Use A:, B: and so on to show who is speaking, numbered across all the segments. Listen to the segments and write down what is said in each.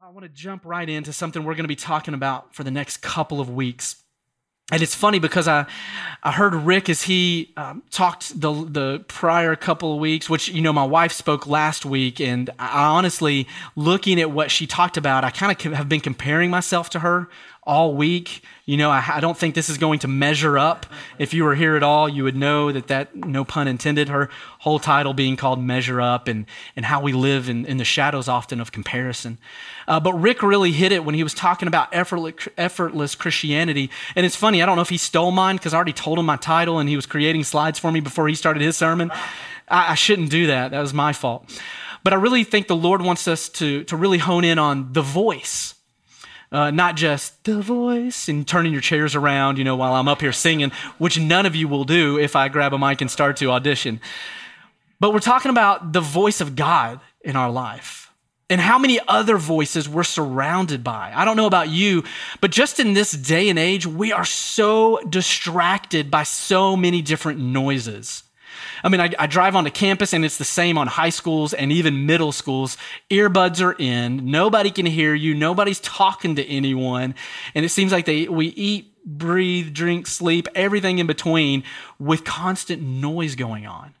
A: I want to jump right into something we're going to be talking about for the next couple of weeks. And it's funny because I, I heard Rick as he um, talked the the prior couple of weeks, which you know my wife spoke last week, and I honestly, looking at what she talked about, I kind of have been comparing myself to her all week. You know, I, I, don't think this is going to measure up. If you were here at all, you would know that that, no pun intended, her whole title being called Measure Up and, and how we live in, in the shadows often of comparison. Uh, but Rick really hit it when he was talking about effortless, Christianity. And it's funny, I don't know if he stole mine because I already told him my title and he was creating slides for me before he started his sermon. I, I shouldn't do that. That was my fault. But I really think the Lord wants us to, to really hone in on the voice uh, not just the voice and turning your chairs around, you know, while I'm up here singing, which none of you will do if I grab a mic and start to audition. But we're talking about the voice of God in our life and how many other voices we're surrounded by. I don't know about you, but just in this day and age, we are so distracted by so many different noises. I mean, I, I, drive onto campus and it's the same on high schools and even middle schools. Earbuds are in. Nobody can hear you. Nobody's talking to anyone. And it seems like they, we eat, breathe, drink, sleep, everything in between with constant noise going on.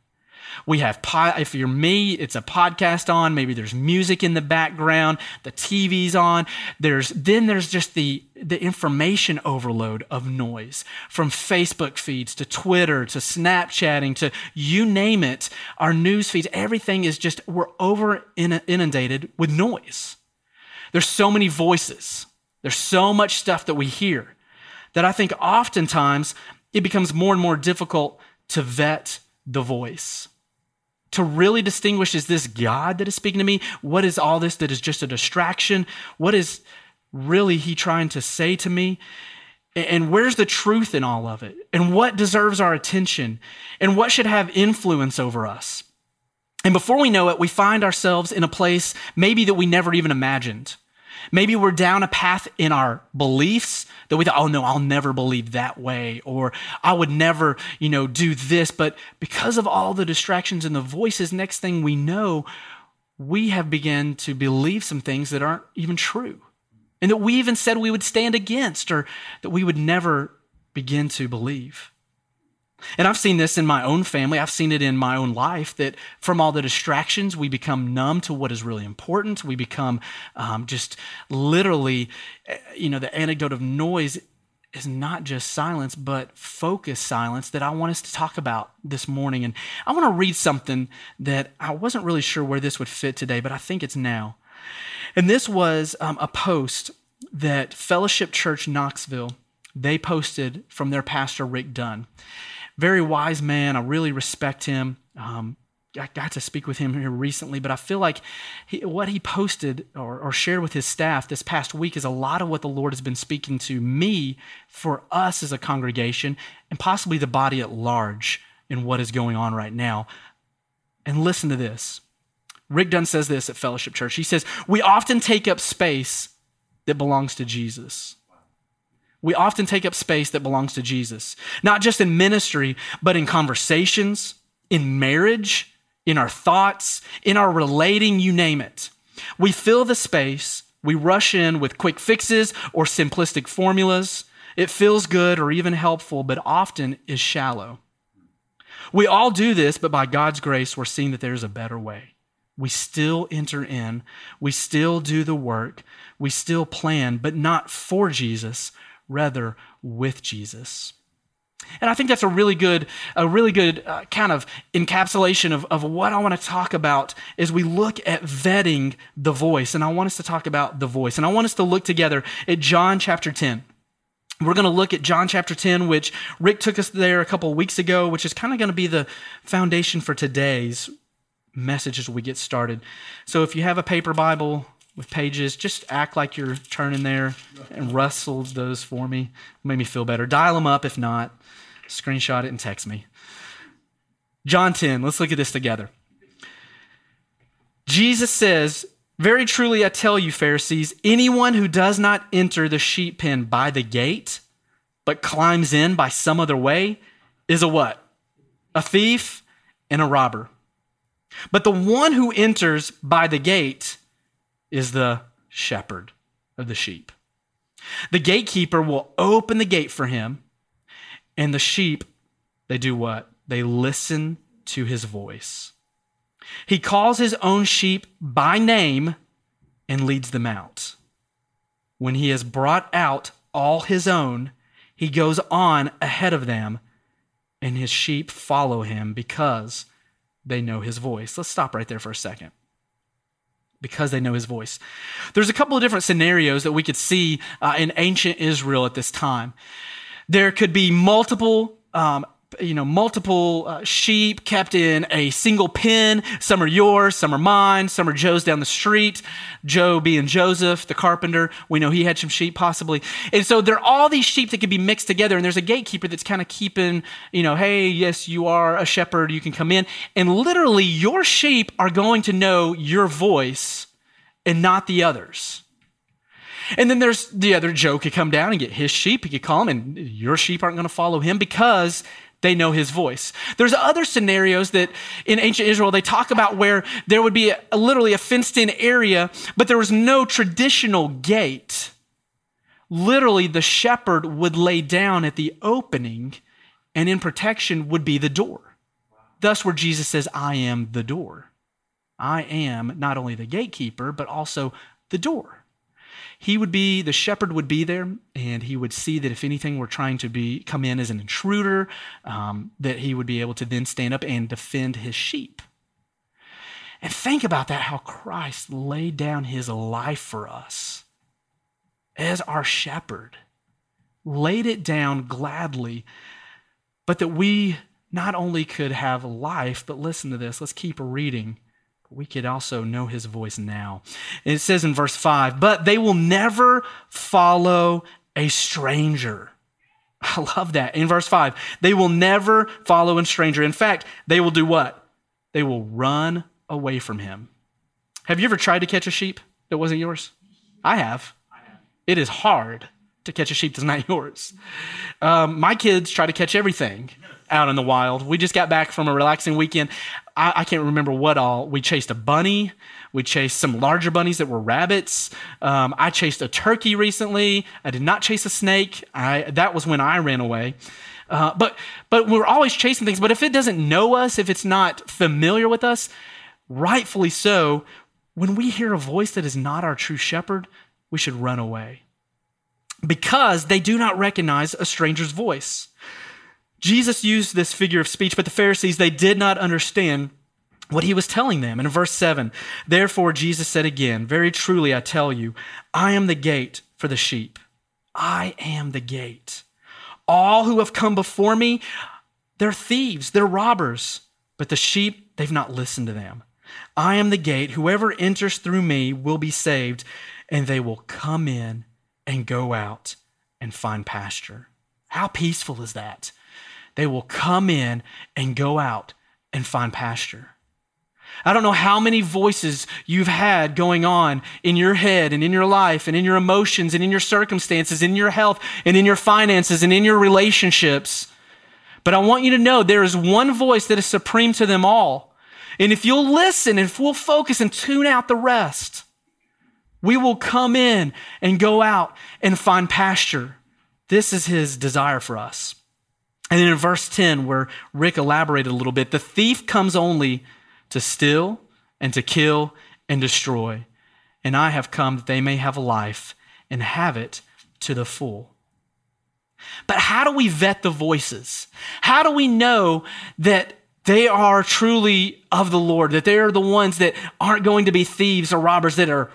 A: We have, if you're me, it's a podcast on. Maybe there's music in the background. The TV's on. There's, then there's just the, the information overload of noise from Facebook feeds to Twitter to Snapchatting to you name it. Our news feeds, everything is just, we're over inundated with noise. There's so many voices. There's so much stuff that we hear that I think oftentimes it becomes more and more difficult to vet the voice to really distinguish is this God that is speaking to me? What is all this that is just a distraction? What is really He trying to say to me? And where's the truth in all of it? And what deserves our attention? And what should have influence over us? And before we know it, we find ourselves in a place maybe that we never even imagined. Maybe we're down a path in our beliefs that we thought, oh no, I'll never believe that way, or I would never, you know, do this. But because of all the distractions and the voices, next thing we know, we have begun to believe some things that aren't even true. And that we even said we would stand against or that we would never begin to believe. And I've seen this in my own family. I've seen it in my own life that from all the distractions, we become numb to what is really important. We become um, just literally, eh, you know, the anecdote of noise is not just silence, but focused silence that I want us to talk about this morning. And I want to read something that I wasn't really sure where this would fit today, but I think it's now. And this was um, a post that Fellowship Church Knoxville they posted from their pastor Rick Dunn very wise man. I really respect him. Um, I got to speak with him here recently, but I feel like he, what he posted or, or, shared with his staff this past week is a lot of what the Lord has been speaking to me for us as a congregation and possibly the body at large in what is going on right now. And listen to this. Rick Dunn says this at Fellowship Church. He says, We often take up space that belongs to Jesus. We often take up space that belongs to Jesus, not just in ministry, but in conversations, in marriage, in our thoughts, in our relating, you name it. We fill the space, we rush in with quick fixes or simplistic formulas. It feels good or even helpful, but often is shallow. We all do this, but by God's grace, we're seeing that there's a better way. We still enter in, we still do the work, we still plan, but not for Jesus, rather with Jesus. And I think that's a really good, a really good uh, kind of encapsulation of, of what I want to talk about as we look at vetting the voice. And I want us to talk about the voice. And I want us to look together at John chapter 10. We're going to look at John chapter 10, which Rick took us there a couple weeks ago, which is kind of going to be the foundation for today's message as we get started. So if you have a paper Bible, with pages. Just act like you're turning there and rustle those for me. Made me feel better. Dial them up if not. Screenshot it and text me. John 10, let's look at this together. Jesus says, Very truly I tell you, Pharisees, anyone who does not enter the sheep pen by the gate, but climbs in by some other way, is a what? A thief and a robber. But the one who enters by the gate is the shepherd of the sheep. The gatekeeper will open the gate for him, and the sheep, they do what? They listen to his voice. He calls his own sheep by name and leads them out. When he has brought out all his own, he goes on ahead of them, and his sheep follow him because they know his voice. Let's stop right there for a second. Because they know his voice. There's a couple of different scenarios that we could see uh, in ancient Israel at this time. There could be multiple um, you know, multiple uh, sheep kept in a single pen. Some are yours, some are mine, some are Joe's down the street. Joe being Joseph, the carpenter. We know he had some sheep possibly. And so there are all these sheep that can be mixed together. And there's a gatekeeper that's kind of keeping, you know, hey, yes, you are a shepherd. You can come in. And literally, your sheep are going to know your voice and not the others. And then there's the other Joe could come down and get his sheep. He could call him, and your sheep aren't going to follow him because they know his voice. There's other scenarios that in ancient Israel they talk about where there would be a, literally a fenced in area, but there was no traditional gate. Literally, the shepherd would lay down at the opening, and in protection would be the door. Thus, where Jesus says, I am the door. I am not only the gatekeeper, but also the door he would be the shepherd would be there and he would see that if anything were trying to be come in as an intruder um, that he would be able to then stand up and defend his sheep. And think about that how christ laid down his life for us as our shepherd laid it down gladly but that we not only could have life but listen to this let's keep reading we could also know his voice now. it says in verse 5 But they will never follow a stranger. I love that. In verse 5, they will never follow a stranger. In fact, they will do what? They will run away from him. Have you ever tried to catch a sheep that wasn't yours? I have. It is hard to catch a sheep that's not yours. Um, my kids try to catch everything out in the wild. We just got back from a relaxing weekend. I, I, can't remember what all. We chased a bunny. We chased some larger bunnies that were rabbits. Um, I chased a turkey recently. I did not chase a snake. I, that was when I ran away. Uh, but but we're always chasing things. But if it doesn't know us, if it's not familiar with us, rightfully so, when we hear a voice that is not our true shepherd, we should run away because they do not recognize a stranger's voice. Jesus used this figure of speech, but the Pharisees, they did not understand what he was telling them. And in verse 7, therefore Jesus said again, Very truly I tell you, I am the gate for the sheep. I am the gate. All who have come before me, they're thieves, they're robbers, but the sheep, they've not listened to them. I am the gate. Whoever enters through me will be saved, and they will come in and go out and find pasture. How peaceful is that? They will come in and go out and find pasture. I don't know how many voices you've had going on in your head and in your life and in your emotions and in your circumstances, in your health and in your finances and in your relationships. But I want you to know there is one voice that is supreme to them all. And if you'll listen and if we'll focus and tune out the rest, we will come in and go out and find pasture. This is his desire for us. And then in verse 10, where Rick elaborated a little bit, the thief comes only to steal and to kill and destroy. And I have come that they may have life and have it to the full. But how do we vet the voices? How do we know that they are truly of the Lord, that they are the ones that aren't going to be thieves or robbers that are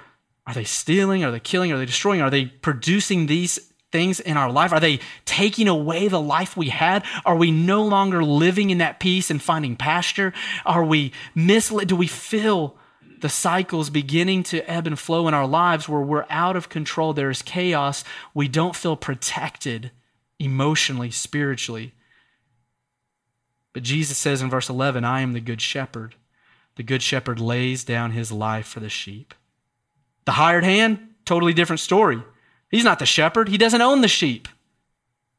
A: are they stealing? Are they killing? Are they destroying? Are they producing these things in our life? Are they taking away the life we had? Are we no longer living in that peace and finding pasture? Are we misled? Do we feel the cycles beginning to ebb and flow in our lives where we're out of control? There's chaos. We don't feel protected emotionally, spiritually. But Jesus says in verse 11, I am the good shepherd. The good shepherd lays down his life for the sheep. The hired hand, totally different story. He's not the shepherd, he doesn't own the sheep.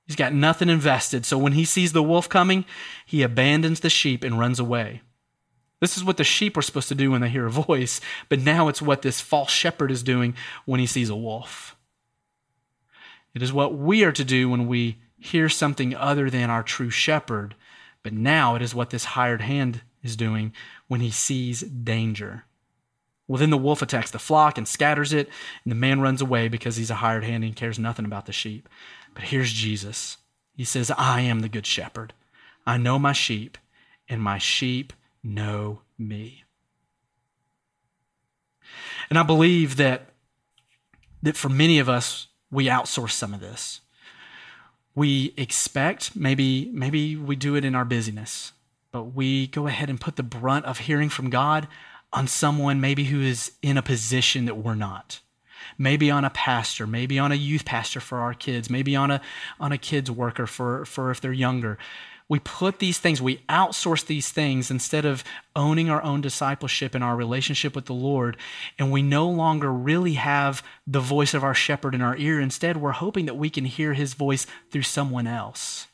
A: He's got nothing invested. So when he sees the wolf coming, he abandons the sheep and runs away. This is what the sheep are supposed to do when they hear a voice, but now it's what this false shepherd is doing when he sees a wolf. It is what we are to do when we hear something other than our true shepherd, but now it is what this hired hand is doing when he sees danger. Well, then the wolf attacks the flock and scatters it, and the man runs away because he's a hired hand and cares nothing about the sheep. But here's Jesus. He says, I am the good shepherd. I know my sheep, and my sheep know me. And I believe that, that for many of us, we outsource some of this. We expect, maybe, maybe we do it in our busyness, but we go ahead and put the brunt of hearing from God on someone maybe who is in a position that we're not. Maybe on a pastor maybe on a youth pastor for our kids maybe on a on a kids worker for for if they're younger. We put these things we outsource these things instead of owning our own discipleship and our relationship with the lord and we no longer really have the voice of our shepherd in our ear. Instead we're hoping that we can hear his voice through someone else.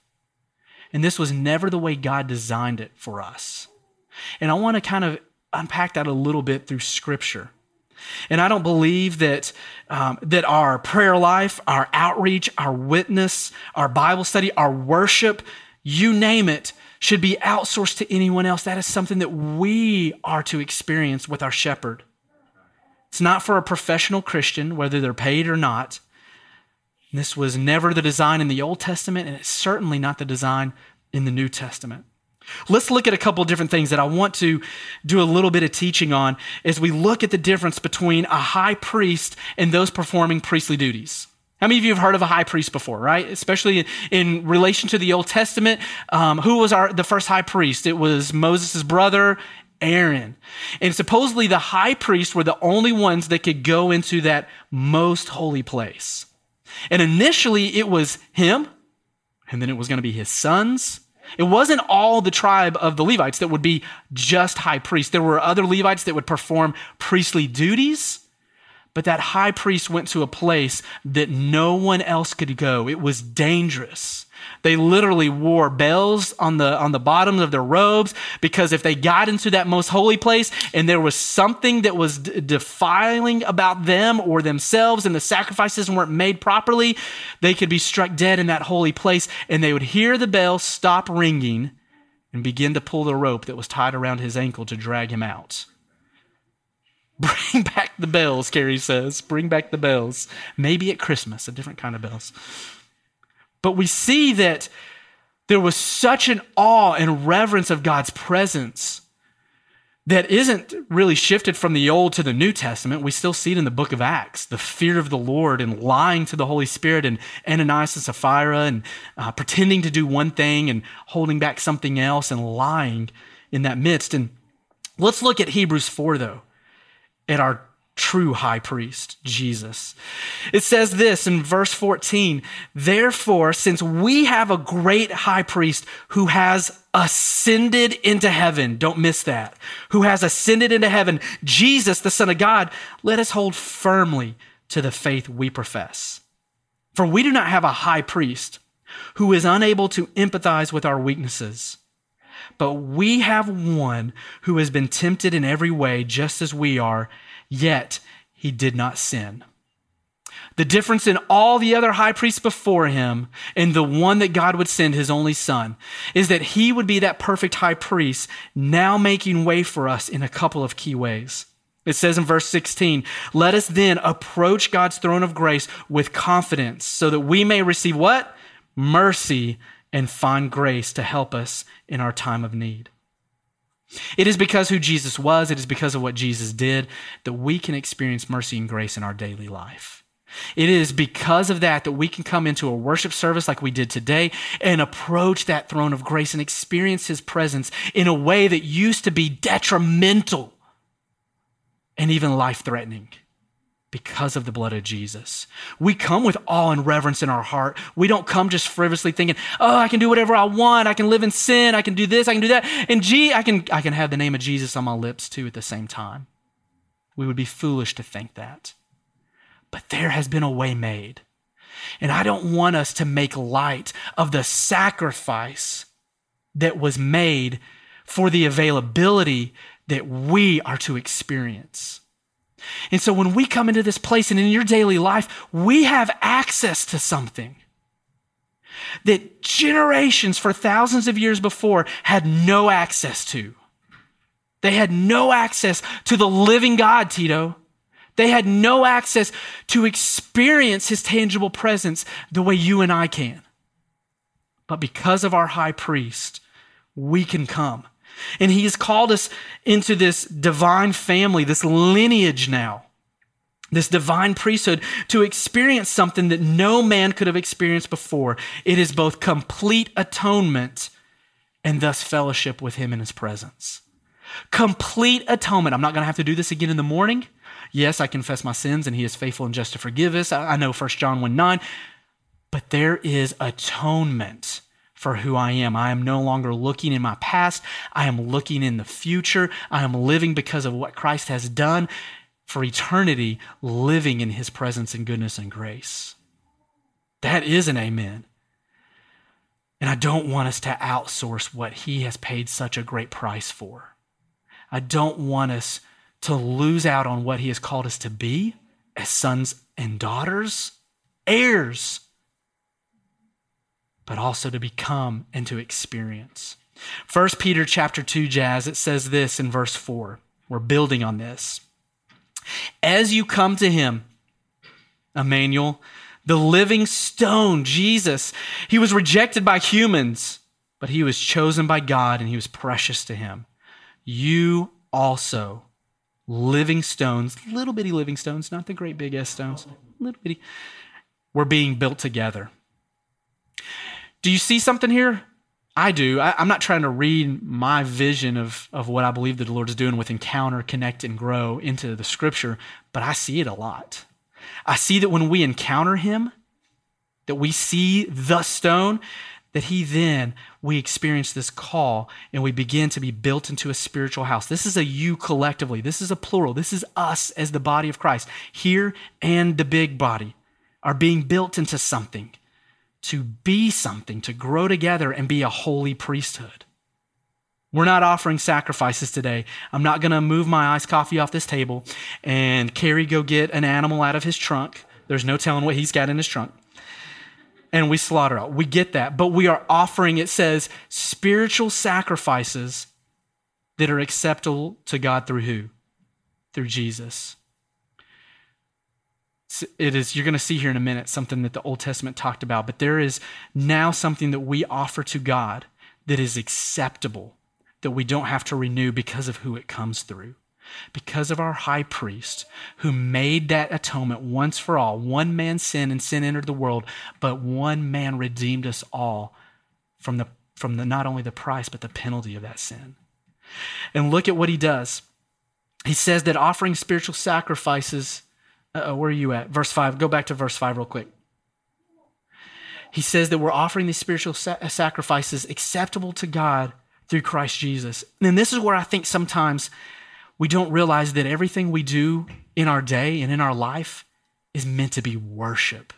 A: And this was never the way god designed it for us. And i want to kind of unpack that a little bit through Scripture. And I don't believe that, um, that our prayer life, our outreach, our witness, our Bible study, our worship, you name it, should be outsourced to anyone else. That is something that we are to experience with our shepherd. It's not for a professional Christian, whether they're paid or not. This was never the design in the Old Testament, and it's certainly not the design in the New Testament. Let's look at a couple of different things that I want to do a little bit of teaching on as we look at the difference between a high priest and those performing priestly duties. How many of you have heard of a high priest before, right? Especially in relation to the Old Testament. Um, who was our, the first high priest? It was Moses' brother, Aaron. And supposedly the high priests were the only ones that could go into that most holy place. And initially it was him, and then it was going to be his sons, it wasn't all the tribe of the Levites that would be just high priests. There were other Levites that would perform priestly duties, but that high priest went to a place that no one else could go. It was dangerous. They literally wore bells on the, on the bottoms of their robes because if they got into that most holy place and there was something that was d- defiling about them or themselves and the sacrifices weren't made properly, they could be struck dead in that holy place and they would hear the bell stop ringing and begin to pull the rope that was tied around his ankle to drag him out. Bring back the bells, Carrie says. Bring back the bells. Maybe at Christmas, a different kind of bells. But we see that there was such an awe and reverence of God's presence that isn't really shifted from the Old to the New Testament. We still see it in the book of Acts the fear of the Lord and lying to the Holy Spirit and Ananias and Sapphira and uh, pretending to do one thing and holding back something else and lying in that midst. And let's look at Hebrews 4, though, at our true high priest, Jesus. It says this in verse 14 Therefore, since we have a great high priest who has ascended into heaven, don't miss that, who has ascended into heaven, Jesus, the Son of God, let us hold firmly to the faith we profess. For we do not have a high priest who is unable to empathize with our weaknesses. But we have one who has been tempted in every way, just as we are, yet he did not sin. The difference in all the other high priests before him and the one that God would send, his only son, is that he would be that perfect high priest, now making way for us in a couple of key ways. It says in verse 16, let us then approach God's throne of grace with confidence so that we may receive what? Mercy and find grace to help us in our time of need. It is because who Jesus was, it is because of what Jesus did that we can experience mercy and grace in our daily life. It is because of that that we can come into a worship service like we did today and approach that throne of grace and experience his presence in a way that used to be detrimental and even life threatening because of the blood of Jesus. We come with awe and reverence in our heart. We don't come just frivolously thinking, "Oh, I can do whatever I want. I can live in sin. I can do this. I can do that." And gee, I can I can have the name of Jesus on my lips too at the same time. We would be foolish to think that. But there has been a way made. And I don't want us to make light of the sacrifice that was made for the availability that we are to experience. And so when we come into this place and in your daily life, we have access to something that generations for thousands of years before had no access to. They had no access to the living God, Tito. They had no access to experience his tangible presence the way you and I can. But because of our high priest, we can come. And he has called us into this divine family, this lineage now, this divine priesthood to experience something that no man could have experienced before. It is both complete atonement and thus fellowship with him in his presence. Complete atonement. I'm not going to have to do this again in the morning. Yes, I confess my sins and he is faithful and just to forgive us. I know 1 John 1 9. But there is atonement for who I am. I am no longer looking in my past. I am looking in the future. I am living because of what Christ has done for eternity, living in his presence and goodness and grace. That is an amen. And I don't want us to outsource what he has paid such a great price for. I don't want us to lose out on what he has called us to be as sons and daughters, heirs, but also to become and to experience. 1 Peter chapter 2 jazz it says this in verse 4. We're building on this. As you come to him, Emmanuel, the living stone, Jesus, he was rejected by humans, but he was chosen by God and he was precious to him. You also living stones, little bitty living stones, not the great big S stones, little bitty, we're being built together. Do you see something here? I do. I, am not trying to read my vision of, of what I believe that the Lord is doing with encounter, connect, and grow into the scripture, but I see it a lot. I see that when we encounter Him, that we see the stone, that he then we experience this call and we begin to be built into a spiritual house this is a you collectively this is a plural this is us as the body of christ here and the big body are being built into something to be something to grow together and be a holy priesthood we're not offering sacrifices today. I'm not going to move my iced coffee off this table and Carrie go get an animal out of his trunk. There's no telling what he's got in his trunk and we slaughter it. We get that. But we are offering, it says, spiritual sacrifices that are acceptable to God through who? Through Jesus. It is, you're going to see here in a minute something that the Old Testament talked about, but there is now something that we offer to God that is acceptable, that we don't have to renew because of who it comes through because of our high priest who made that atonement once for all. One man sinned and sin entered the world, but one man redeemed us all from the from the not only the price but the penalty of that sin. And look at what he does. He says that offering spiritual sacrifices uh, where are you at? Verse 5. Go back to verse 5 real quick. He says that we're offering these spiritual sa- sacrifices acceptable to God through Christ Jesus. And this is where I think sometimes we don't realize that everything we do in our day and in our life is meant to be worship,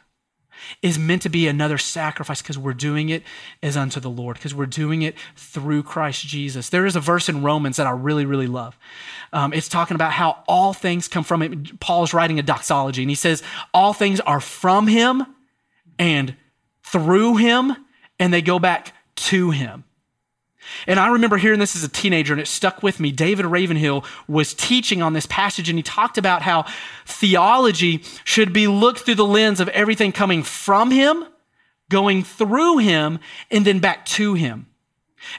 A: is meant to be another sacrifice because we're doing it as unto the Lord, because we're doing it through Christ Jesus. There is a verse in Romans that I really, really love. Um, it's talking about how all things come from it. Paul's writing a doxology, and he says, All things are from him and through him, and they go back to him. And I remember hearing this as a teenager, and it stuck with me. David Ravenhill was teaching on this passage, and he talked about how theology should be looked through the lens of everything coming from him, going through him, and then back to him.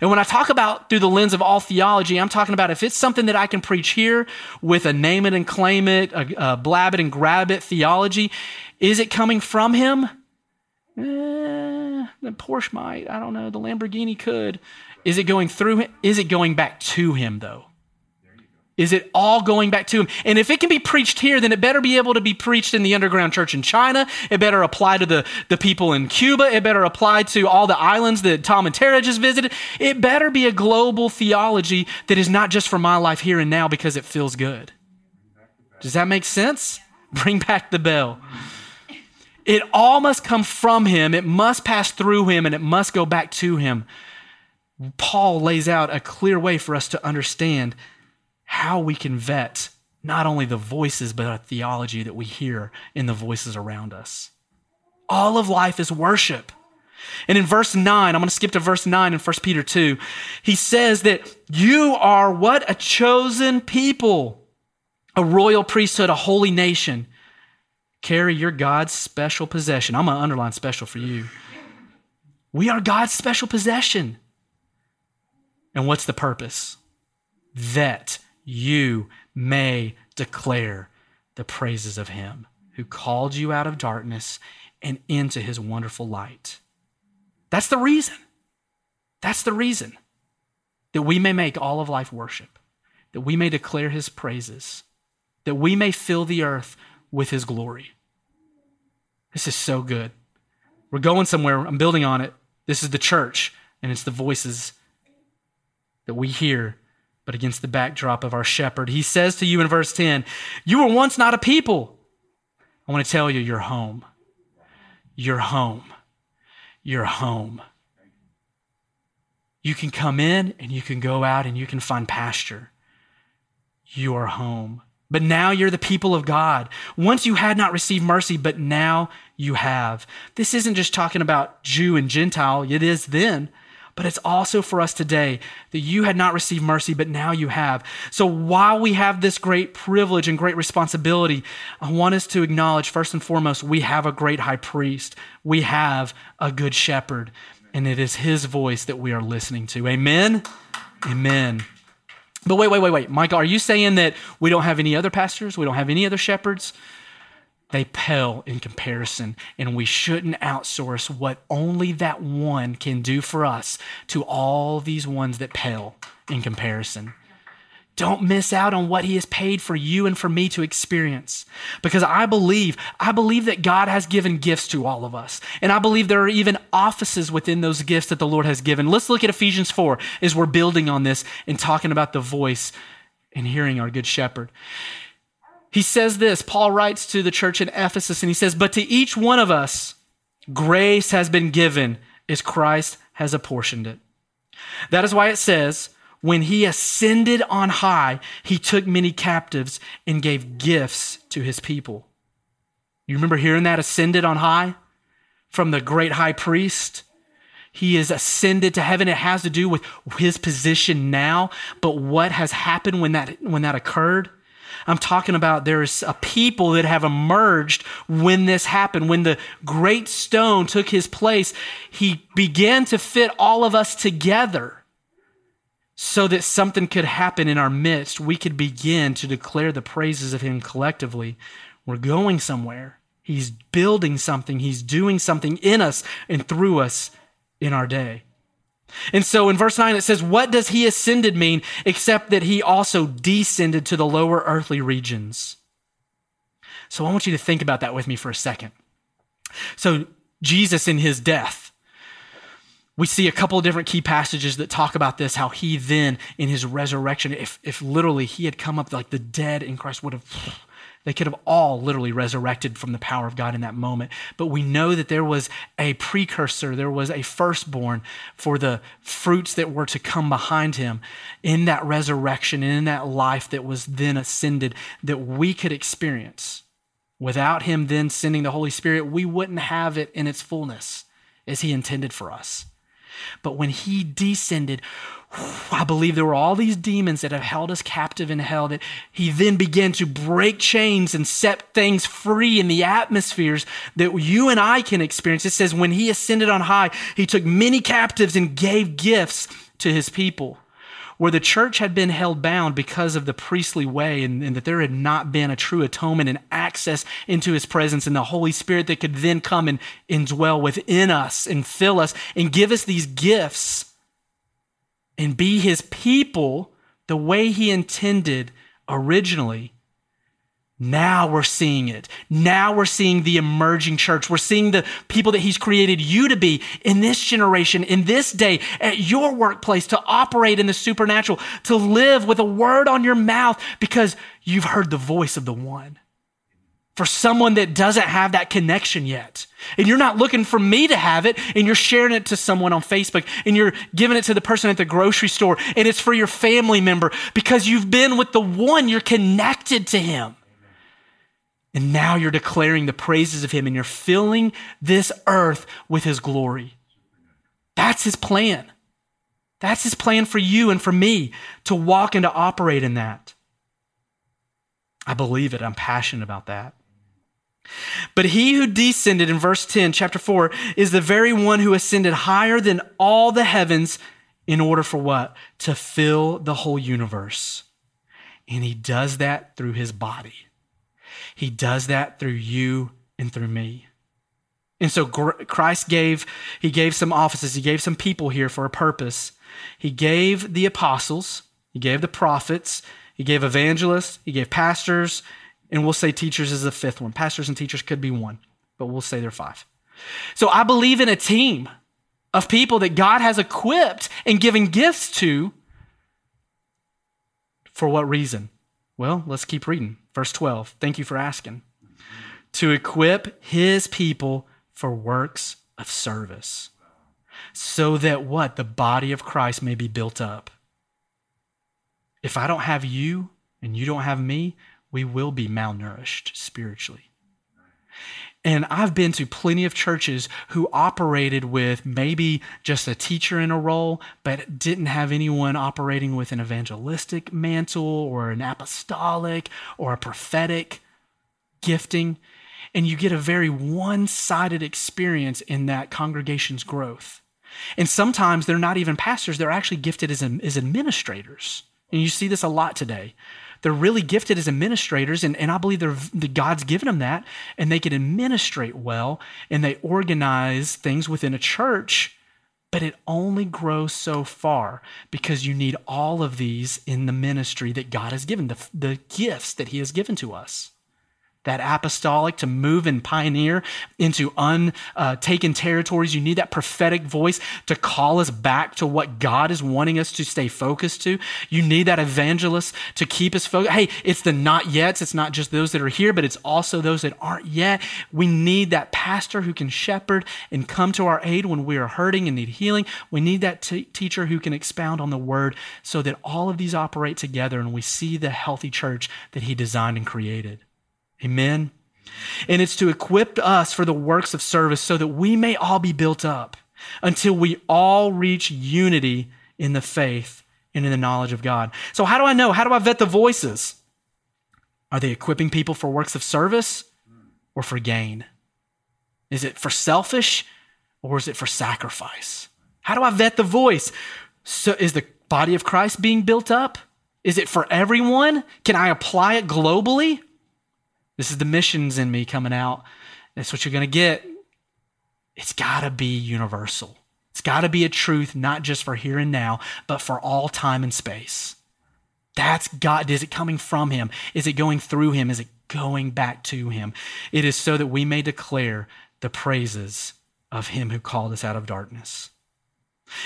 A: And when I talk about through the lens of all theology, I'm talking about if it's something that I can preach here with a name it and claim it, a, a blab it and grab it theology, is it coming from him? Eh, the Porsche might. I don't know. The Lamborghini could. Is it going through him? Is it going back to him, though? Is it all going back to him? And if it can be preached here, then it better be able to be preached in the underground church in China. It better apply to the, the people in Cuba. It better apply to all the islands that Tom and Tara just visited. It better be a global theology that is not just for my life here and now because it feels good. Does that make sense? Bring back the bell. It all must come from him, it must pass through him, and it must go back to him. Paul lays out a clear way for us to understand how we can vet not only the voices, but our theology that we hear in the voices around us. All of life is worship. And in verse 9, I'm going to skip to verse 9 in 1 Peter 2. He says that you are what? A chosen people, a royal priesthood, a holy nation. Carrie your God's special possession. I'm going to underline special for you. We are God's special possession. And what's the purpose? That you may declare the praises of him who called you out of darkness and into his wonderful light. That's the reason. That's the reason that we may make all of life worship, that we may declare his praises, that we may fill the earth with his glory. This is so good. We're going somewhere. I'm building on it. This is the church, and it's the voices that we hear but against the backdrop of our shepherd. He says to you in verse 10, You were once not a people. I want to tell you, you're home. You're home. You're home. You can come in and you can go out and you can find pasture. You are home. But now you're the people of God. Once you had not received mercy, but now you have. This isn't just talking about Jew and Gentile, it is then but it's also for us today that you had not received mercy, but now you have. So while we have this great privilege and great responsibility, I want us to acknowledge first and foremost, we have a great high priest. We have a good shepherd, and it is his voice that we are listening to. Amen? Amen. But wait, wait, wait, wait. Michael, are you saying that we don't have any other pastors? We don't have any other shepherds? They pale in comparison, and we shouldn't outsource what only that one can do for us to all these ones that pale in comparison. Don't miss out on what he has paid for you and for me to experience. Because I believe, I believe that God has given gifts to all of us. And I believe there are even offices within those gifts that the Lord has given. Let's look at Ephesians 4 as we're building on this and talking about the voice and hearing our good shepherd. He says this, Paul writes to the church in Ephesus, and he says, But to each one of us, grace has been given as Christ has apportioned it. That is why it says, When he ascended on high, he took many captives and gave gifts to his people. You remember hearing that ascended on high from the great high priest? He is ascended to heaven. It has to do with his position now, but what has happened when that, when that occurred? I'm talking about there's a people that have emerged when this happened. When the great stone took his place, he began to fit all of us together so that something could happen in our midst. We could begin to declare the praises of him collectively. We're going somewhere. He's building something. He's doing something in us and through us in our day. And so in verse 9 it says, What does he ascended mean except that he also descended to the lower earthly regions? So I want you to think about that with me for a second. So Jesus in his death, we see a couple of different key passages that talk about this, how he then in his resurrection, if, if literally he had come up like the dead in Christ would have they could have all literally resurrected from the power of God in that moment. But we know that there was a precursor, there was a firstborn for the fruits that were to come behind him in that resurrection and in that life that was then ascended that we could experience. Without him then sending the Holy Spirit, we wouldn't have it in its fullness as he intended for us. But when he descended, I believe there were all these demons that have held us captive in hell that he then began to break chains and set things free in the atmospheres that you and I can experience. It says, when he ascended on high, he took many captives and gave gifts to his people. Where the church had been held bound because of the priestly way and, and that there had not been a true atonement and access into his presence and the Holy Spirit that could then come and dwell within us and fill us and give us these gifts and be his people the way he intended originally, now we're seeing it. Now we're seeing the emerging church. We're seeing the people that he's created you to be in this generation, in this day, at your workplace, to operate in the supernatural, to live with a word on your mouth because you've heard the voice of the one. For someone that doesn't have that connection yet. And you're not looking for me to have it, and you're sharing it to someone on Facebook, and you're giving it to the person at the grocery store, and it's for your family member because you've been with the one, you're connected to him. And now you're declaring the praises of him, and you're filling this earth with his glory. That's his plan. That's his plan for you and for me to walk and to operate in that. I believe it. I'm passionate about that. But he who descended in verse 10, chapter 4, is the very one who ascended higher than all the heavens in order for what? To fill the whole universe. And he does that through his body. He does that through you and through me. And so Christ gave, he gave some offices, he gave some people here for a purpose. He gave the apostles, he gave the prophets, he gave evangelists, he gave pastors, and we'll say teachers is the fifth one. Pastors and teachers could be one, but we'll say they're five. So I believe in a team of people that God has equipped and given gifts to. For what reason? Well, let's keep reading. Verse 12. Thank you for asking. To equip his people for works of service. So that what? The body of Christ may be built up. If I don't have you and you don't have me, we will be malnourished spiritually. And I've been to plenty of churches who operated with maybe just a teacher in a role, but didn't have anyone operating with an evangelistic mantle or an apostolic or a prophetic gifting. And you get a very one sided experience in that congregation's growth. And sometimes they're not even pastors, they're actually gifted as, as administrators. And you see this a lot today they're really gifted as administrators, and, and I believe they're, the God's given them that, and they can administrate well, and they organize things within a church, but it only grows so far because you need all of these in the ministry that God has given, the, the gifts that He has given to us that apostolic to move and pioneer into untaken uh, territories. You need that prophetic voice to call us back to what God is wanting us to stay focused to. You need that evangelist to keep us focused. Hey, it's the not yets. It's not just those that are here, but it's also those that aren't yet. We need that pastor who can shepherd and come to our aid when we are hurting and need healing. We need that t- teacher who can expound on the word so that all of these operate together and we see the healthy church that he designed and created. Amen. And it's to equip us for the works of service so that we may all be built up until we all reach unity in the faith and in the knowledge of God. So, how do I know? How do I vet the voices? Are they equipping people for works of service or for gain? Is it for selfish or is it for sacrifice? How do I vet the voice? So, is the body of Christ being built up? Is it for everyone? Can I apply it globally? This is the missions in me coming out. That's what you're going to get. It's got to be universal. It's got to be a truth, not just for here and now, but for all time and space. That's God. Is it coming from Him? Is it going through Him? Is it going back to Him? It is so that we may declare the praises of Him who called us out of darkness.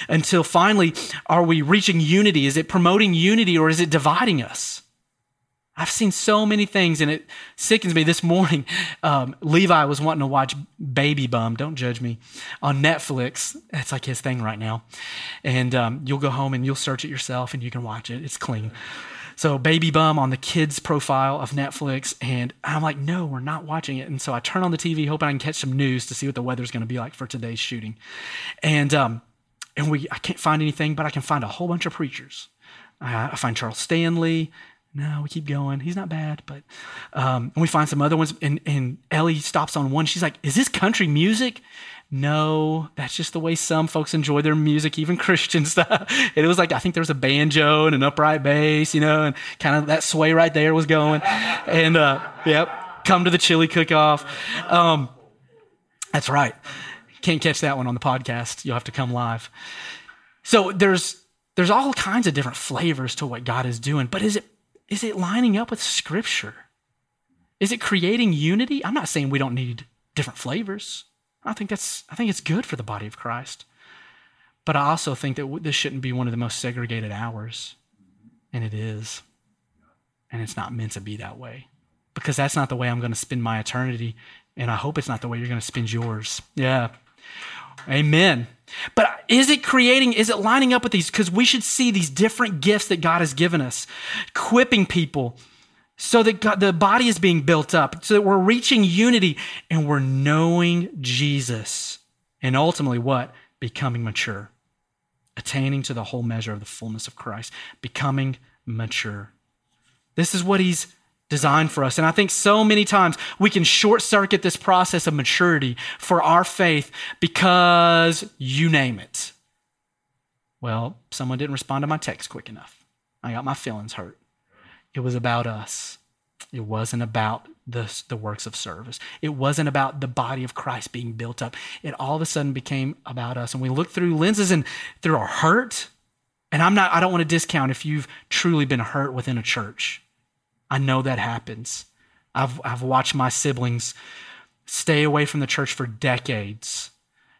A: Until finally, are we reaching unity? Is it promoting unity or is it dividing us? I've seen so many things, and it sickens me. This morning, um, Levi was wanting to watch Baby Bum. Don't judge me on Netflix. That's like his thing right now. And um, you'll go home and you'll search it yourself, and you can watch it. It's clean. So, Baby Bum on the kids' profile of Netflix, and I'm like, no, we're not watching it. And so I turn on the TV, hoping I can catch some news to see what the weather's going to be like for today's shooting. And um, and we, I can't find anything, but I can find a whole bunch of preachers. I find Charles Stanley no, we keep going. He's not bad, but um, and we find some other ones. And, and Ellie stops on one. She's like, "Is this country music?" No, that's just the way some folks enjoy their music, even Christian stuff. And it was like I think there was a banjo and an upright bass, you know, and kind of that sway right there was going. And uh, yep, come to the chili cook-off. Um, that's right. Can't catch that one on the podcast. You'll have to come live. So there's there's all kinds of different flavors to what God is doing, but is it is it lining up with Scripture? Is it creating unity? I'm not saying we don't need different flavors. I think that's I think it's good for the body of Christ. But I also think that this shouldn't be one of the most segregated hours, and it is. And it's not meant to be that way. because that's not the way I'm going to spend my eternity. And I hope it's not the way you're going to spend yours. Yeah. Amen. But is it creating, is it lining up with these? Because we should see these different gifts that God has given us, equipping people so that God, the body is being built up, so that we're reaching unity and we're knowing Jesus. And ultimately, what? Becoming mature, attaining to the whole measure of the fullness of Christ, becoming mature. This is what he's designed for us. And I think so many times we can short circuit this process of maturity for our faith because you name it. Well, someone didn't respond to my text quick enough. I got my feelings hurt. It was about us. It wasn't about the, the works of service. It wasn't about the body of Christ being built up. It all of a sudden became about us. And we look through lenses and through our hurt. And I'm not, I don't want to discount if you've truly been hurt within a church. I know that happens. I've, I've watched my siblings stay away from the church for decades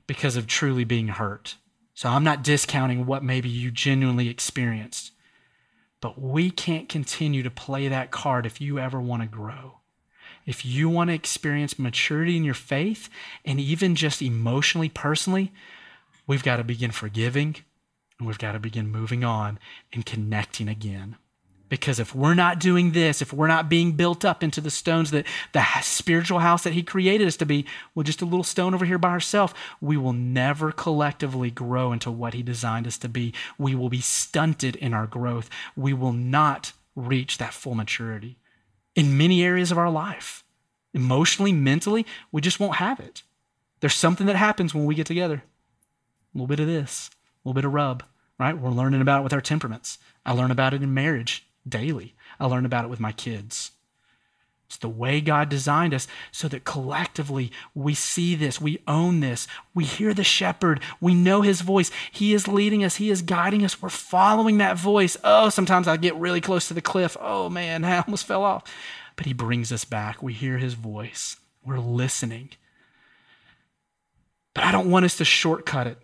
A: because of truly being hurt. So I'm not discounting what maybe you genuinely experienced. But we can't continue to play that card if you ever want to grow. If you want to experience maturity in your faith and even just emotionally, personally, we've got to begin forgiving and we've got to begin moving on and connecting again. Because if we're not doing this, if we're not being built up into the stones that the spiritual house that He created us to be, well, just a little stone over here by ourselves, we will never collectively grow into what He designed us to be. We will be stunted in our growth. We will not reach that full maturity in many areas of our life. Emotionally, mentally, we just won't have it. There's something that happens when we get together. A little bit of this, a little bit of rub, right? We're learning about it with our temperaments. I learn about it in marriage daily. I learn about it with my kids. It's the way God designed us so that collectively we see this, we own this, we hear the shepherd, we know his voice. He is leading us, he is guiding us, we're following that voice. Oh, sometimes I get really close to the cliff. Oh man, I almost fell off. But he brings us back. We hear his voice, we're listening. But I don't want us to shortcut it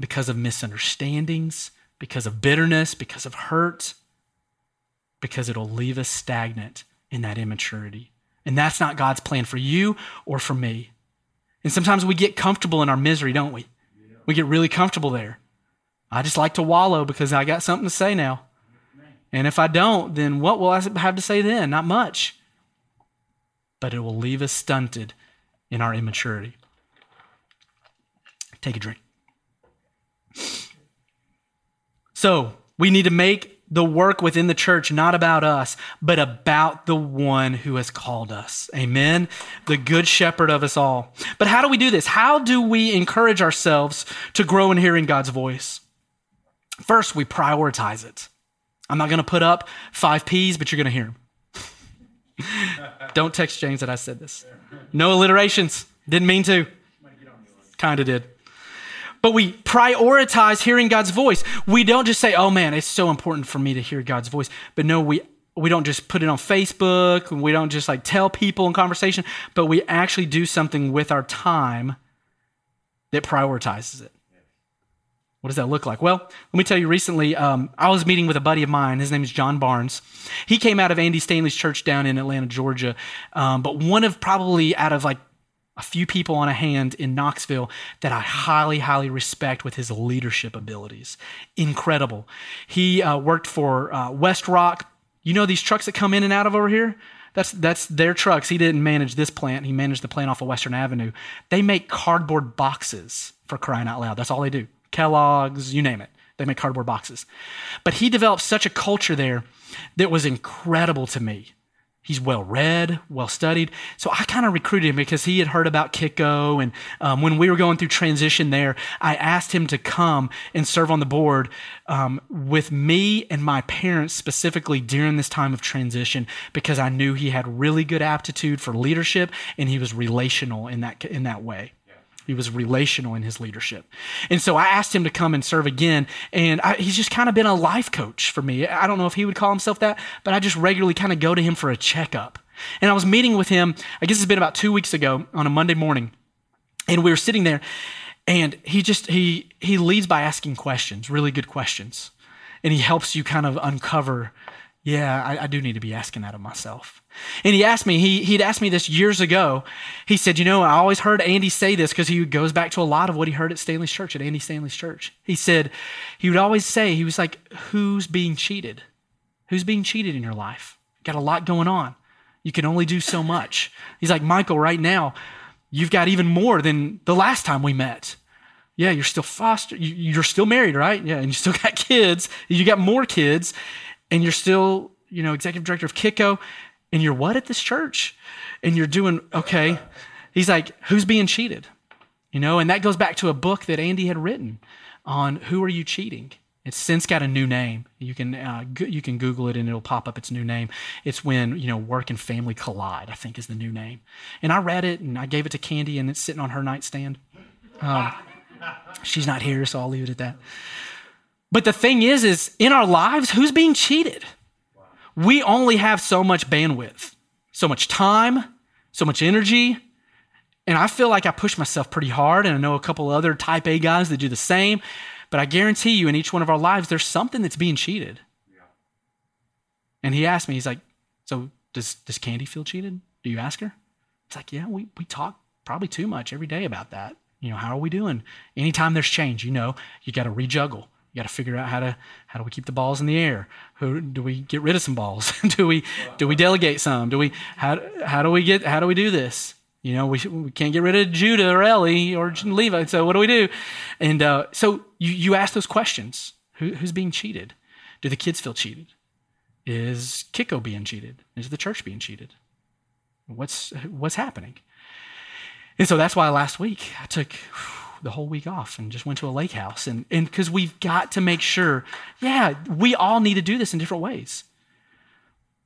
A: because of misunderstandings, because of bitterness, because of hurt because it'll leave us stagnant in that immaturity. And that's not God's plan for you or for me. And sometimes we get comfortable in our misery, don't we? We get really comfortable there. I just like to wallow because I got something to say now. And if I don't, then what will I have to say then? Not much. But it will leave us stunted in our immaturity. Take a drink. So, we need to make the work within the church not about us, but about the one who has called us. Amen. The good shepherd of us all. But how do we do this? How do we encourage ourselves to grow in hearing God's voice? First, we prioritize it. I'm not going to put up five P's, but you're going to hear them. Don't text James that I said this. No alliterations. Didn't mean to. Kind of did but we prioritize hearing God's voice. We don't just say, oh man, it's so important for me to hear God's voice. But no, we, we don't just put it on Facebook. We don't just like tell people in conversation, but we actually do something with our time that prioritizes it. What does that look like? Well, let me tell you recently, um, I was meeting with a buddy of mine. His name is John Barnes. He came out of Andy Stanley's church down in Atlanta, Georgia. Um, but one of probably out of like a few people on a hand in Knoxville that I highly, highly respect with his leadership abilities. Incredible. He uh, worked for uh, West Rock. You know these trucks that come in and out of over here? That's, that's their trucks. He didn't manage this plant. He managed the plant off of Western Avenue. They make cardboard boxes for crying out loud. That's all they do. Kellogg's, you name it. They make cardboard boxes. But he developed such a culture there that was incredible to me. He's well read, well studied. So I kind of recruited him because he had heard about Kiko. And um, when we were going through transition there, I asked him to come and serve on the board um, with me and my parents specifically during this time of transition because I knew he had really good aptitude for leadership and he was relational in that, in that way. He was relational in his leadership. And so I asked him to come and serve again. And I, he's just kind of been a life coach for me. I don't know if he would call himself that, but I just regularly kind of go to him for a checkup. And I was meeting with him, I guess it's been about two weeks ago on a Monday morning. And we were sitting there and he just, he, he leads by asking questions, really good questions. And he helps you kind of uncover Yeah, I, I, do need to be asking that of myself. And he asked me, he, he'd asked me this years ago. He said, You know, I always heard Andy say this because he goes back to a lot of what he heard at Stanley's church, at Andy Stanley's church. He said, He would always say, He was like, Who's being cheated? Who's being cheated in your life? Got a lot going on. You can only do so much. He's like, Michael, right now, you've got even more than the last time we met. Yeah, you're still foster, you're still married, right? Yeah, and you still got kids. You got more kids and you're still, you know, executive director of Kiko, and you're what at this church? And you're doing okay. He's like, who's being cheated? You know, and that goes back to a book that Andy had written on who are you cheating. It's since got a new name. You can uh, you can Google it and it'll pop up its new name. It's when you know work and family collide. I think is the new name. And I read it and I gave it to Candy and it's sitting on her nightstand. Um, she's not here, so I'll leave it at that. But the thing is, is in our lives, who's being cheated? We only have so much bandwidth, so much time, so much energy. And I feel like I push myself pretty hard. And I know a couple other type A guys that do the same. But I guarantee you, in each one of our lives, there's something that's being cheated. And he asked me, he's like, So does, does Candy feel cheated? Do you ask her? It's like, Yeah, we, we talk probably too much every day about that. You know, how are we doing? Anytime there's change, you know, you got to rejuggle. You got to figure out how to how do we keep the balls in the air? Who do we get rid of some balls? do we do we delegate some? Do we how how do we get how do we do this? You know, we, we can't get rid of Judah or Ellie or Levi. So what do we do? And uh, so you, you ask those questions. Who, who's being cheated? Do the kids feel cheated? Is Kiko being cheated? Is the church being cheated? What's what's happening? And so that's why last week I took the whole week off and just went to a lake house. And because we've got to make sure, yeah, we all need to do this in different ways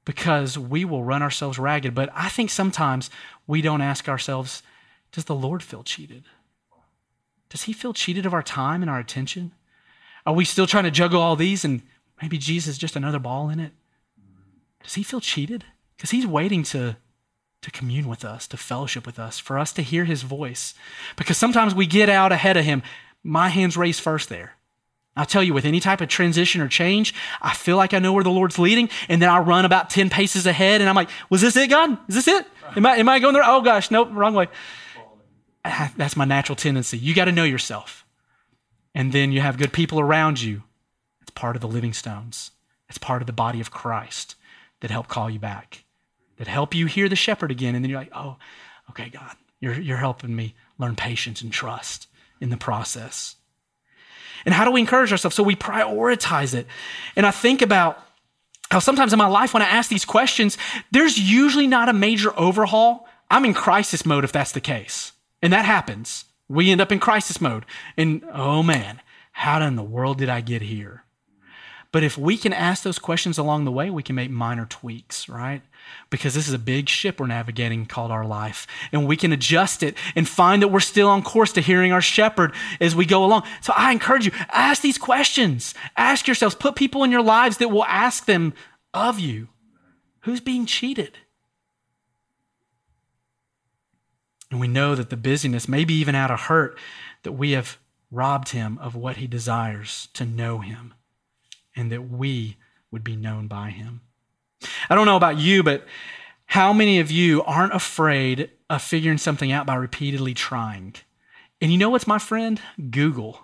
A: because we will run ourselves ragged. But I think sometimes we don't ask ourselves, does the Lord feel cheated? Does he feel cheated of our time and our attention? Are we still trying to juggle all these and maybe Jesus is just another ball in it? Does he feel cheated? Because he's waiting to to commune with us, to fellowship with us, for us to hear his voice. Because sometimes we get out ahead of him. My hands raised first there. I'll tell you, with any type of transition or change, I feel like I know where the Lord's leading, and then I run about 10 paces ahead, and I'm like, was this it, God? Is this it? Am I, am I going there? Oh gosh, nope, wrong way. Ah, that's my natural tendency. You got to know yourself. And then you have good people around you. It's part of the living stones, it's part of the body of Christ that help call you back that help you hear the shepherd again. And then you're like, oh, okay, God, you're, you're helping me learn patience and trust in the process. And how do we encourage ourselves? So we prioritize it. And I think about how sometimes in my life, when I ask these questions, there's usually not a major overhaul. I'm in crisis mode if that's the case. And that happens. We end up in crisis mode. And oh man, how in the world did I get here? But if we can ask those questions along the way, we can make minor tweaks, right? Because this is a big ship we're navigating called our life. And we can adjust it and find that we're still on course to hearing our shepherd as we go along. So I encourage you, ask these questions. Ask yourselves, put people in your lives that will ask them of you. Who's being cheated? And we know that the busyness, maybe even out of hurt, that we have robbed him of what he desires to know him and that we would be known by him. I don't know about you, but how many of you aren't afraid of figuring something out by repeatedly trying? And you know what's my friend? Google.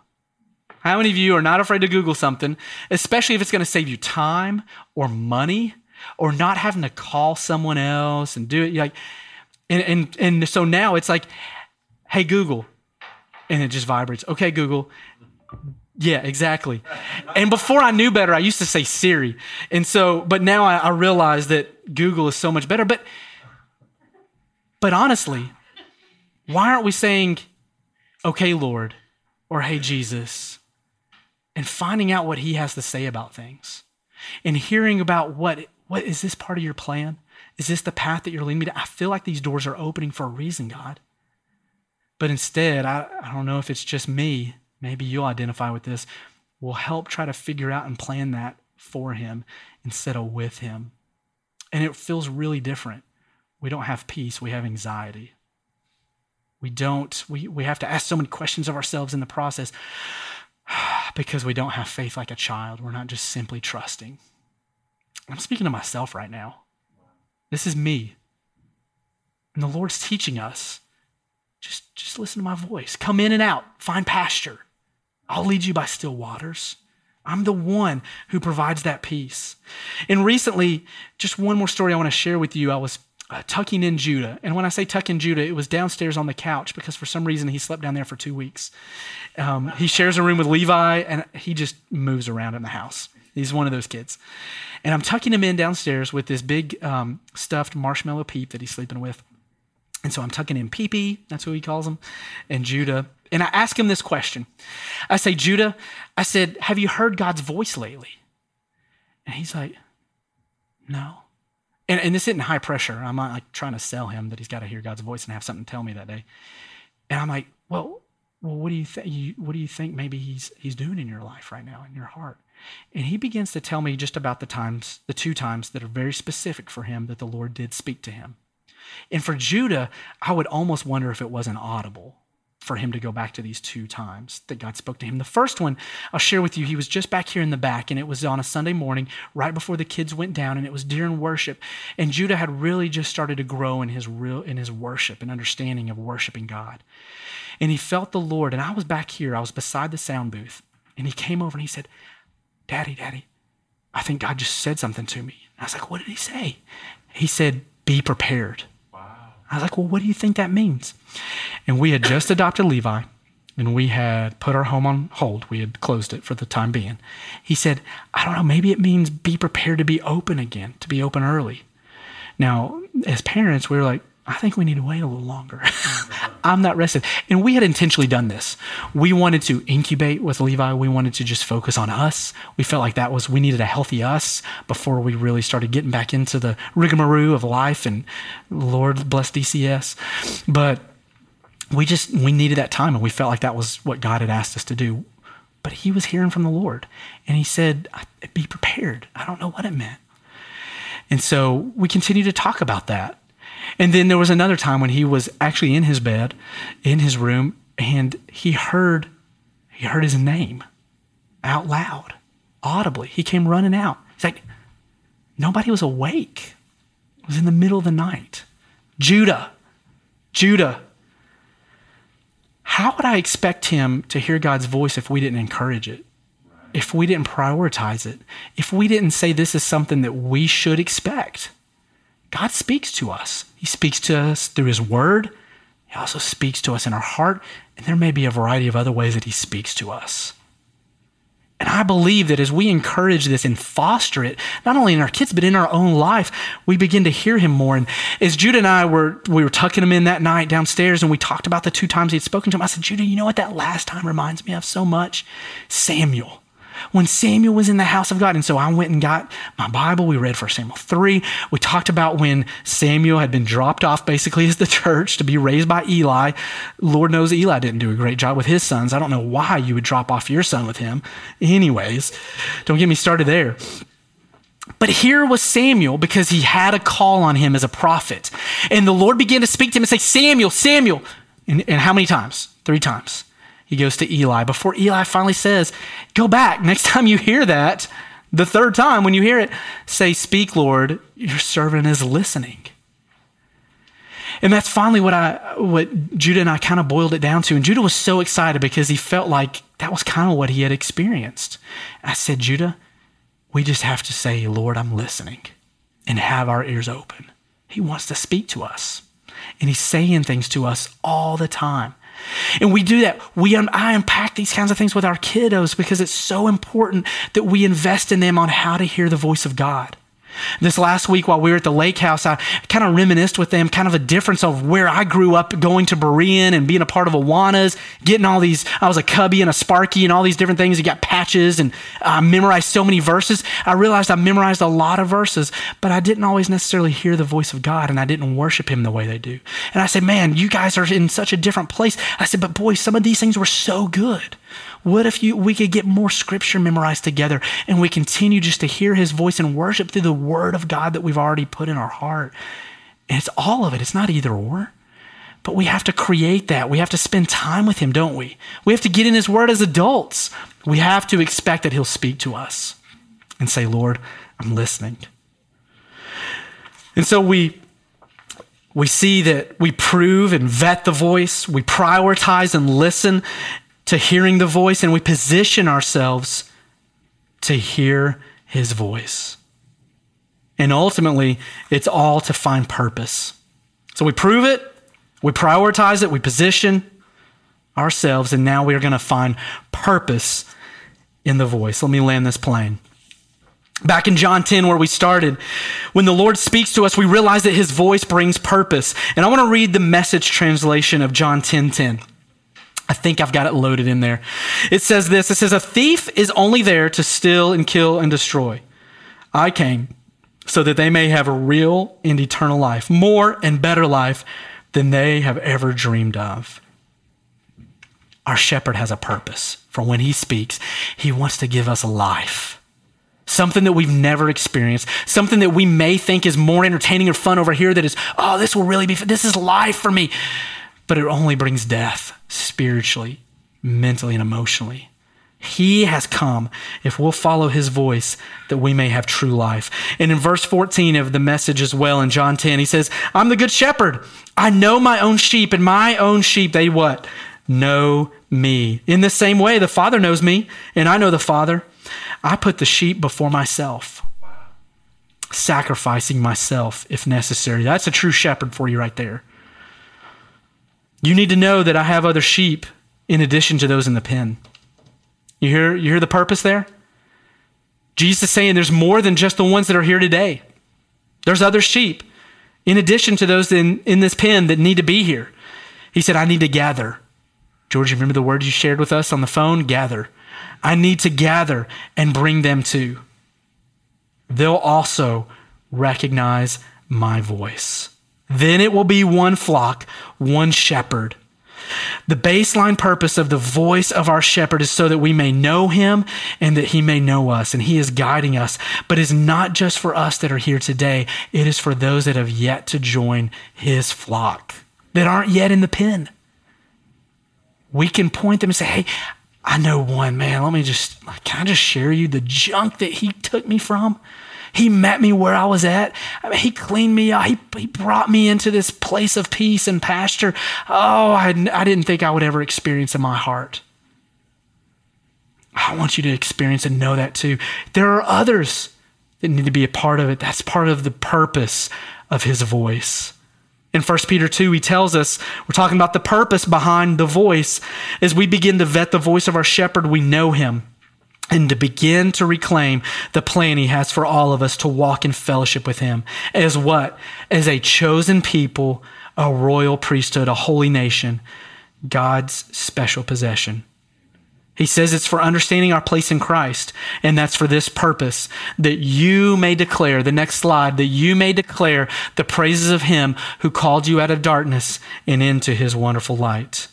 A: How many of you are not afraid to Google something, especially if it's going to save you time or money or not having to call someone else and do it? You're like, and, and, and so now it's like, hey, Google. And it just vibrates. Okay, Google, yeah, exactly. And before I knew better, I used to say Siri. And so, but now I, I realize that Google is so much better. But, but honestly, why aren't we saying, okay, Lord, or hey, Jesus, and finding out what he has to say about things and hearing about what, what is this part of your plan? Is this the path that you're leading me to? I feel like these doors are opening for a reason, God. But instead, I, I don't know if it's just me maybe you'll identify with this, will help try to figure out and plan that for him instead of with him. And it feels really different. We don't have peace, we have anxiety. We don't, we, we have to ask so many questions of ourselves in the process because we don't have faith like a child. We're not just simply trusting. I'm speaking to myself right now. This is me. And the Lord's teaching us just, just listen to my voice. Come in and out, find pasture. I'll lead you by still waters. I'm the one who provides that peace. And recently, just one more story I want to share with you. I was uh, tucking in Judah. And when I say tucking Judah, it was downstairs on the couch because for some reason he slept down there for two weeks. Um, he shares a room with Levi and he just moves around in the house. He's one of those kids. And I'm tucking him in downstairs with this big um, stuffed marshmallow peep that he's sleeping with. And so I'm tucking in Peepee, that's who he calls him, and Judah. And I ask him this question. I say, Judah, I said, have you heard God's voice lately? And he's like, no. And, and this isn't high pressure. I'm not like trying to sell him that he's got to hear God's voice and have something to tell me that day. And I'm like, well, well, what do you think? What do you think maybe he's he's doing in your life right now, in your heart? And he begins to tell me just about the times, the two times that are very specific for him that the Lord did speak to him. And for Judah, I would almost wonder if it wasn't audible for him to go back to these two times that God spoke to him. The first one I'll share with you, he was just back here in the back, and it was on a Sunday morning right before the kids went down, and it was during worship. And Judah had really just started to grow in his real in his worship and understanding of worshiping God. And he felt the Lord, and I was back here, I was beside the sound booth, and he came over and he said, Daddy, Daddy, I think God just said something to me. I was like, What did he say? He said, Be prepared. I was like, well, what do you think that means? And we had just adopted Levi and we had put our home on hold. We had closed it for the time being. He said, I don't know, maybe it means be prepared to be open again, to be open early. Now, as parents, we were like, I think we need to wait a little longer. I'm not rested. And we had intentionally done this. We wanted to incubate with Levi. We wanted to just focus on us. We felt like that was, we needed a healthy us before we really started getting back into the rigmarole of life and Lord bless DCS. But we just, we needed that time and we felt like that was what God had asked us to do. But he was hearing from the Lord and he said, be prepared. I don't know what it meant. And so we continue to talk about that and then there was another time when he was actually in his bed, in his room, and he heard he heard his name out loud, audibly. He came running out. He's like, nobody was awake. It was in the middle of the night. Judah, Judah. How would I expect him to hear God's voice if we didn't encourage it? If we didn't prioritize it? If we didn't say this is something that we should expect? God speaks to us. He speaks to us through His Word. He also speaks to us in our heart. And there may be a variety of other ways that He speaks to us. And I believe that as we encourage this and foster it, not only in our kids, but in our own life, we begin to hear him more. And as Judah and I were, we were tucking him in that night downstairs and we talked about the two times he'd spoken to him, I said, Judah, you know what that last time reminds me of so much? Samuel when Samuel was in the house of God. And so I went and got my Bible. We read 1 Samuel 3. We talked about when Samuel had been dropped off basically as the church to be raised by Eli. Lord knows Eli didn't do a great job with his sons. I don't know why you would drop off your son with him. Anyways, don't get me started there. But here was Samuel because he had a call on him as a prophet. And the Lord began to speak to him and say, Samuel, Samuel. And, and how many times? Three times he goes to Eli before Eli finally says, Go back. Next time you hear that, the third time when you hear it, say, Speak, Lord, your servant is listening. And that's finally what I what Judah and I kind of boiled it down to. And Judah was so excited because he felt like that was kind of what he had experienced. I said, Judah, we just have to say, Lord, I'm listening and have our ears open. He wants to speak to us. And he's saying things to us all the time. And we do that. We un- I unpack these kinds of things with our kiddos because it's so important that we invest in them on how to hear the voice of God. This last week while we were at the lake house, I kind of reminisced with them kind of a difference of where I grew up going to Berean and being a part of Awanas, getting all these, I was a cubby and a sparky and all these different things. You got patches and I memorized so many verses. I realized I memorized a lot of verses, but I didn't always necessarily hear the voice of God and I didn't worship him the way they do. And I said, man, you guys are in such a different place. I said, but boy, some of these things were so good. What if you, we could get more scripture memorized together and we continue just to hear his voice and worship through the word of God that we've already put in our heart? And it's all of it. It's not either or. But we have to create that. We have to spend time with him, don't we? We have to get in his word as adults. We have to expect that he'll speak to us and say, Lord, I'm listening. And so we we see that we prove and vet the voice, we prioritize and listen to hearing the voice, and we position ourselves to hear his voice. And ultimately, it's all to find purpose. So we prove it, we prioritize it, we position ourselves, and now we are going to find purpose in the voice. Let me land this plane. Back in John 10, where we started, when the Lord speaks to us, we realize that his voice brings purpose. And I want to read the message translation of John 10 10. I think I've got it loaded in there. It says this It says, A thief is only there to steal and kill and destroy. I came so that they may have a real and eternal life, more and better life than they have ever dreamed of. Our shepherd has a purpose. For when he speaks, he wants to give us life. Something that we've never experienced, something that we may think is more entertaining or fun over here that is, oh, this will really be, this is life for me. But it only brings death spiritually, mentally, and emotionally. He has come if we'll follow his voice that we may have true life. And in verse 14 of the message as well in John 10, he says, I'm the good shepherd. I know my own sheep, and my own sheep, they what? Know me. In the same way, the Father knows me, and I know the Father. I put the sheep before myself, sacrificing myself if necessary. That's a true shepherd for you right there. You need to know that I have other sheep in addition to those in the pen. You hear, you hear the purpose there? Jesus is saying there's more than just the ones that are here today. There's other sheep in addition to those in, in this pen that need to be here. He said, I need to gather. George, you remember the word you shared with us on the phone? Gather. I need to gather and bring them to. They'll also recognize my voice. Then it will be one flock, one shepherd. The baseline purpose of the voice of our shepherd is so that we may know him and that he may know us, and he is guiding us. But it's not just for us that are here today, it is for those that have yet to join his flock, that aren't yet in the pen. We can point them and say, Hey, I know one man. Let me just, can I just share you the junk that he took me from? He met me where I was at. I mean, he cleaned me up. He, he brought me into this place of peace and pasture. Oh, I, I didn't think I would ever experience in my heart. I want you to experience and know that too. There are others that need to be a part of it. That's part of the purpose of his voice. In 1 Peter 2, he tells us, we're talking about the purpose behind the voice. As we begin to vet the voice of our shepherd, we know him and to begin to reclaim the plan he has for all of us to walk in fellowship with him as what? As a chosen people, a royal priesthood, a holy nation, God's special possession. He says it's for understanding our place in Christ, and that's for this purpose that you may declare, the next slide, that you may declare the praises of him who called you out of darkness and into his wonderful light.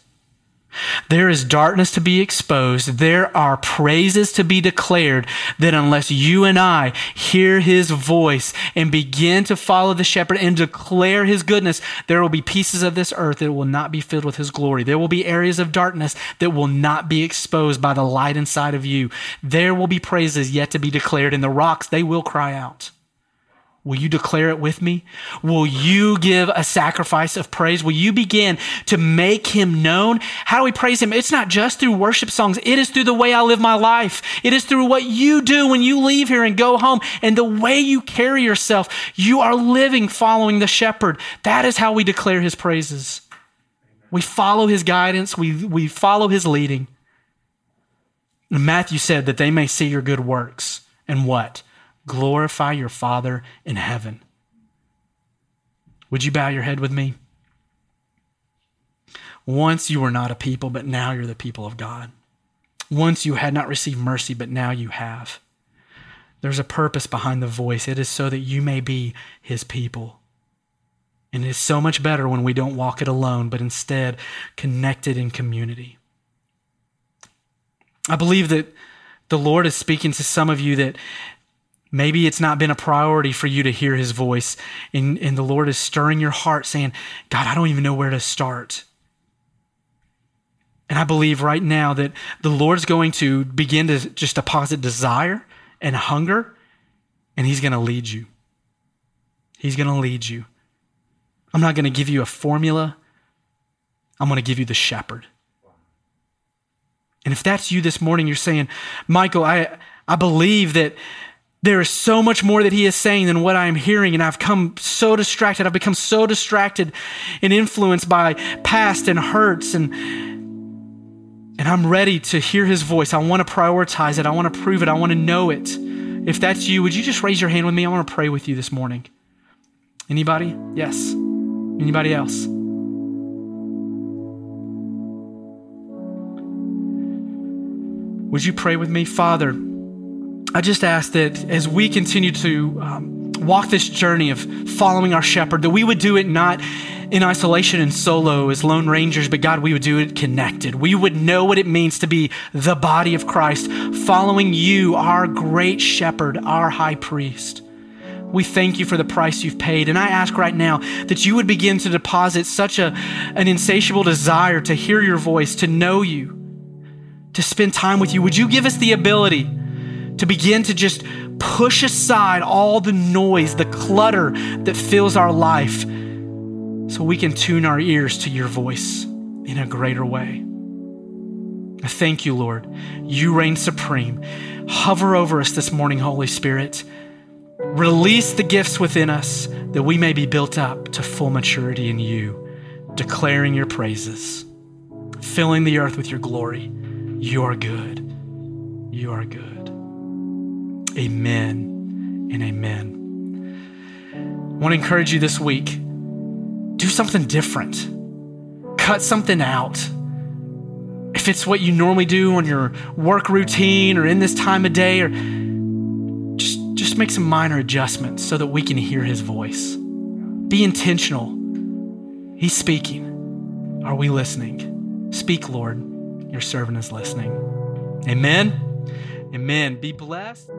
A: There is darkness to be exposed. There are praises to be declared that unless you and I hear his voice and begin to follow the shepherd and declare his goodness, there will be pieces of this earth that will not be filled with his glory. There will be areas of darkness that will not be exposed by the light inside of you. There will be praises yet to be declared, and the rocks, they will cry out. Will you declare it with me? Will you give a sacrifice of praise? Will you begin to make him known? How do we praise him? It's not just through worship songs. It is through the way I live my life. It is through what you do when you leave here and go home and the way you carry yourself. You are living following the shepherd. That is how we declare his praises. We follow his guidance. We, we follow his leading. Matthew said that they may see your good works. And what? Glorify your Father in heaven. Would you bow your head with me? Once you were not a people, but now you're the people of God. Once you had not received mercy, but now you have. There's a purpose behind the voice. It is so that you may be his people. And it is so much better when we don't walk it alone, but instead connected in community. I believe that the Lord is speaking to some of you that Maybe it's not been a priority for you to hear his voice, and, and the Lord is stirring your heart saying, God, I don't even know where to start. And I believe right now that the Lord's going to begin to just deposit desire and hunger, and he's going to lead you. He's going to lead you. I'm not going to give you a formula. I'm going to give you the shepherd. And if that's you this morning, you're saying, Michael, I, I believe that there is so much more that he is saying than what I'm hearing, and I've come so distracted. I've become so distracted and influenced by past and hurts, and, and I'm ready to hear his voice. I want to prioritize it. I want to prove it. I want to know it. If that's you, would you just raise your hand with me? I want to pray with you this morning. Anybody? Yes. Anybody else? Would you pray with me? Father, I just ask that as we continue to um, walk this journey of following our shepherd, that we would do it not in isolation and solo as lone rangers, but God, we would do it connected. We would know what it means to be the body of Christ, following you, our great shepherd, our high priest. We thank you for the price you've paid. And I ask right now that you would begin to deposit such a, an insatiable desire to hear your voice, to know you, to spend time with you. Would you give us the ability to begin to just push aside all the noise, the clutter that fills our life so we can tune our ears to your voice in a greater way? I thank you, Lord. You reign supreme. Hover over us this morning, Holy Spirit. Release the gifts within us that we may be built up to full maturity in you, declaring your praises, filling the earth with your glory. You are good. You are good. Amen and amen. I want to encourage you this week do something different, cut something out. If it's what you normally do on your work routine or in this time of day, or just, just make some minor adjustments so that we can hear his voice. Be intentional. He's speaking. Are we listening? Speak, Lord. Your servant is listening. Amen. Amen. Be blessed.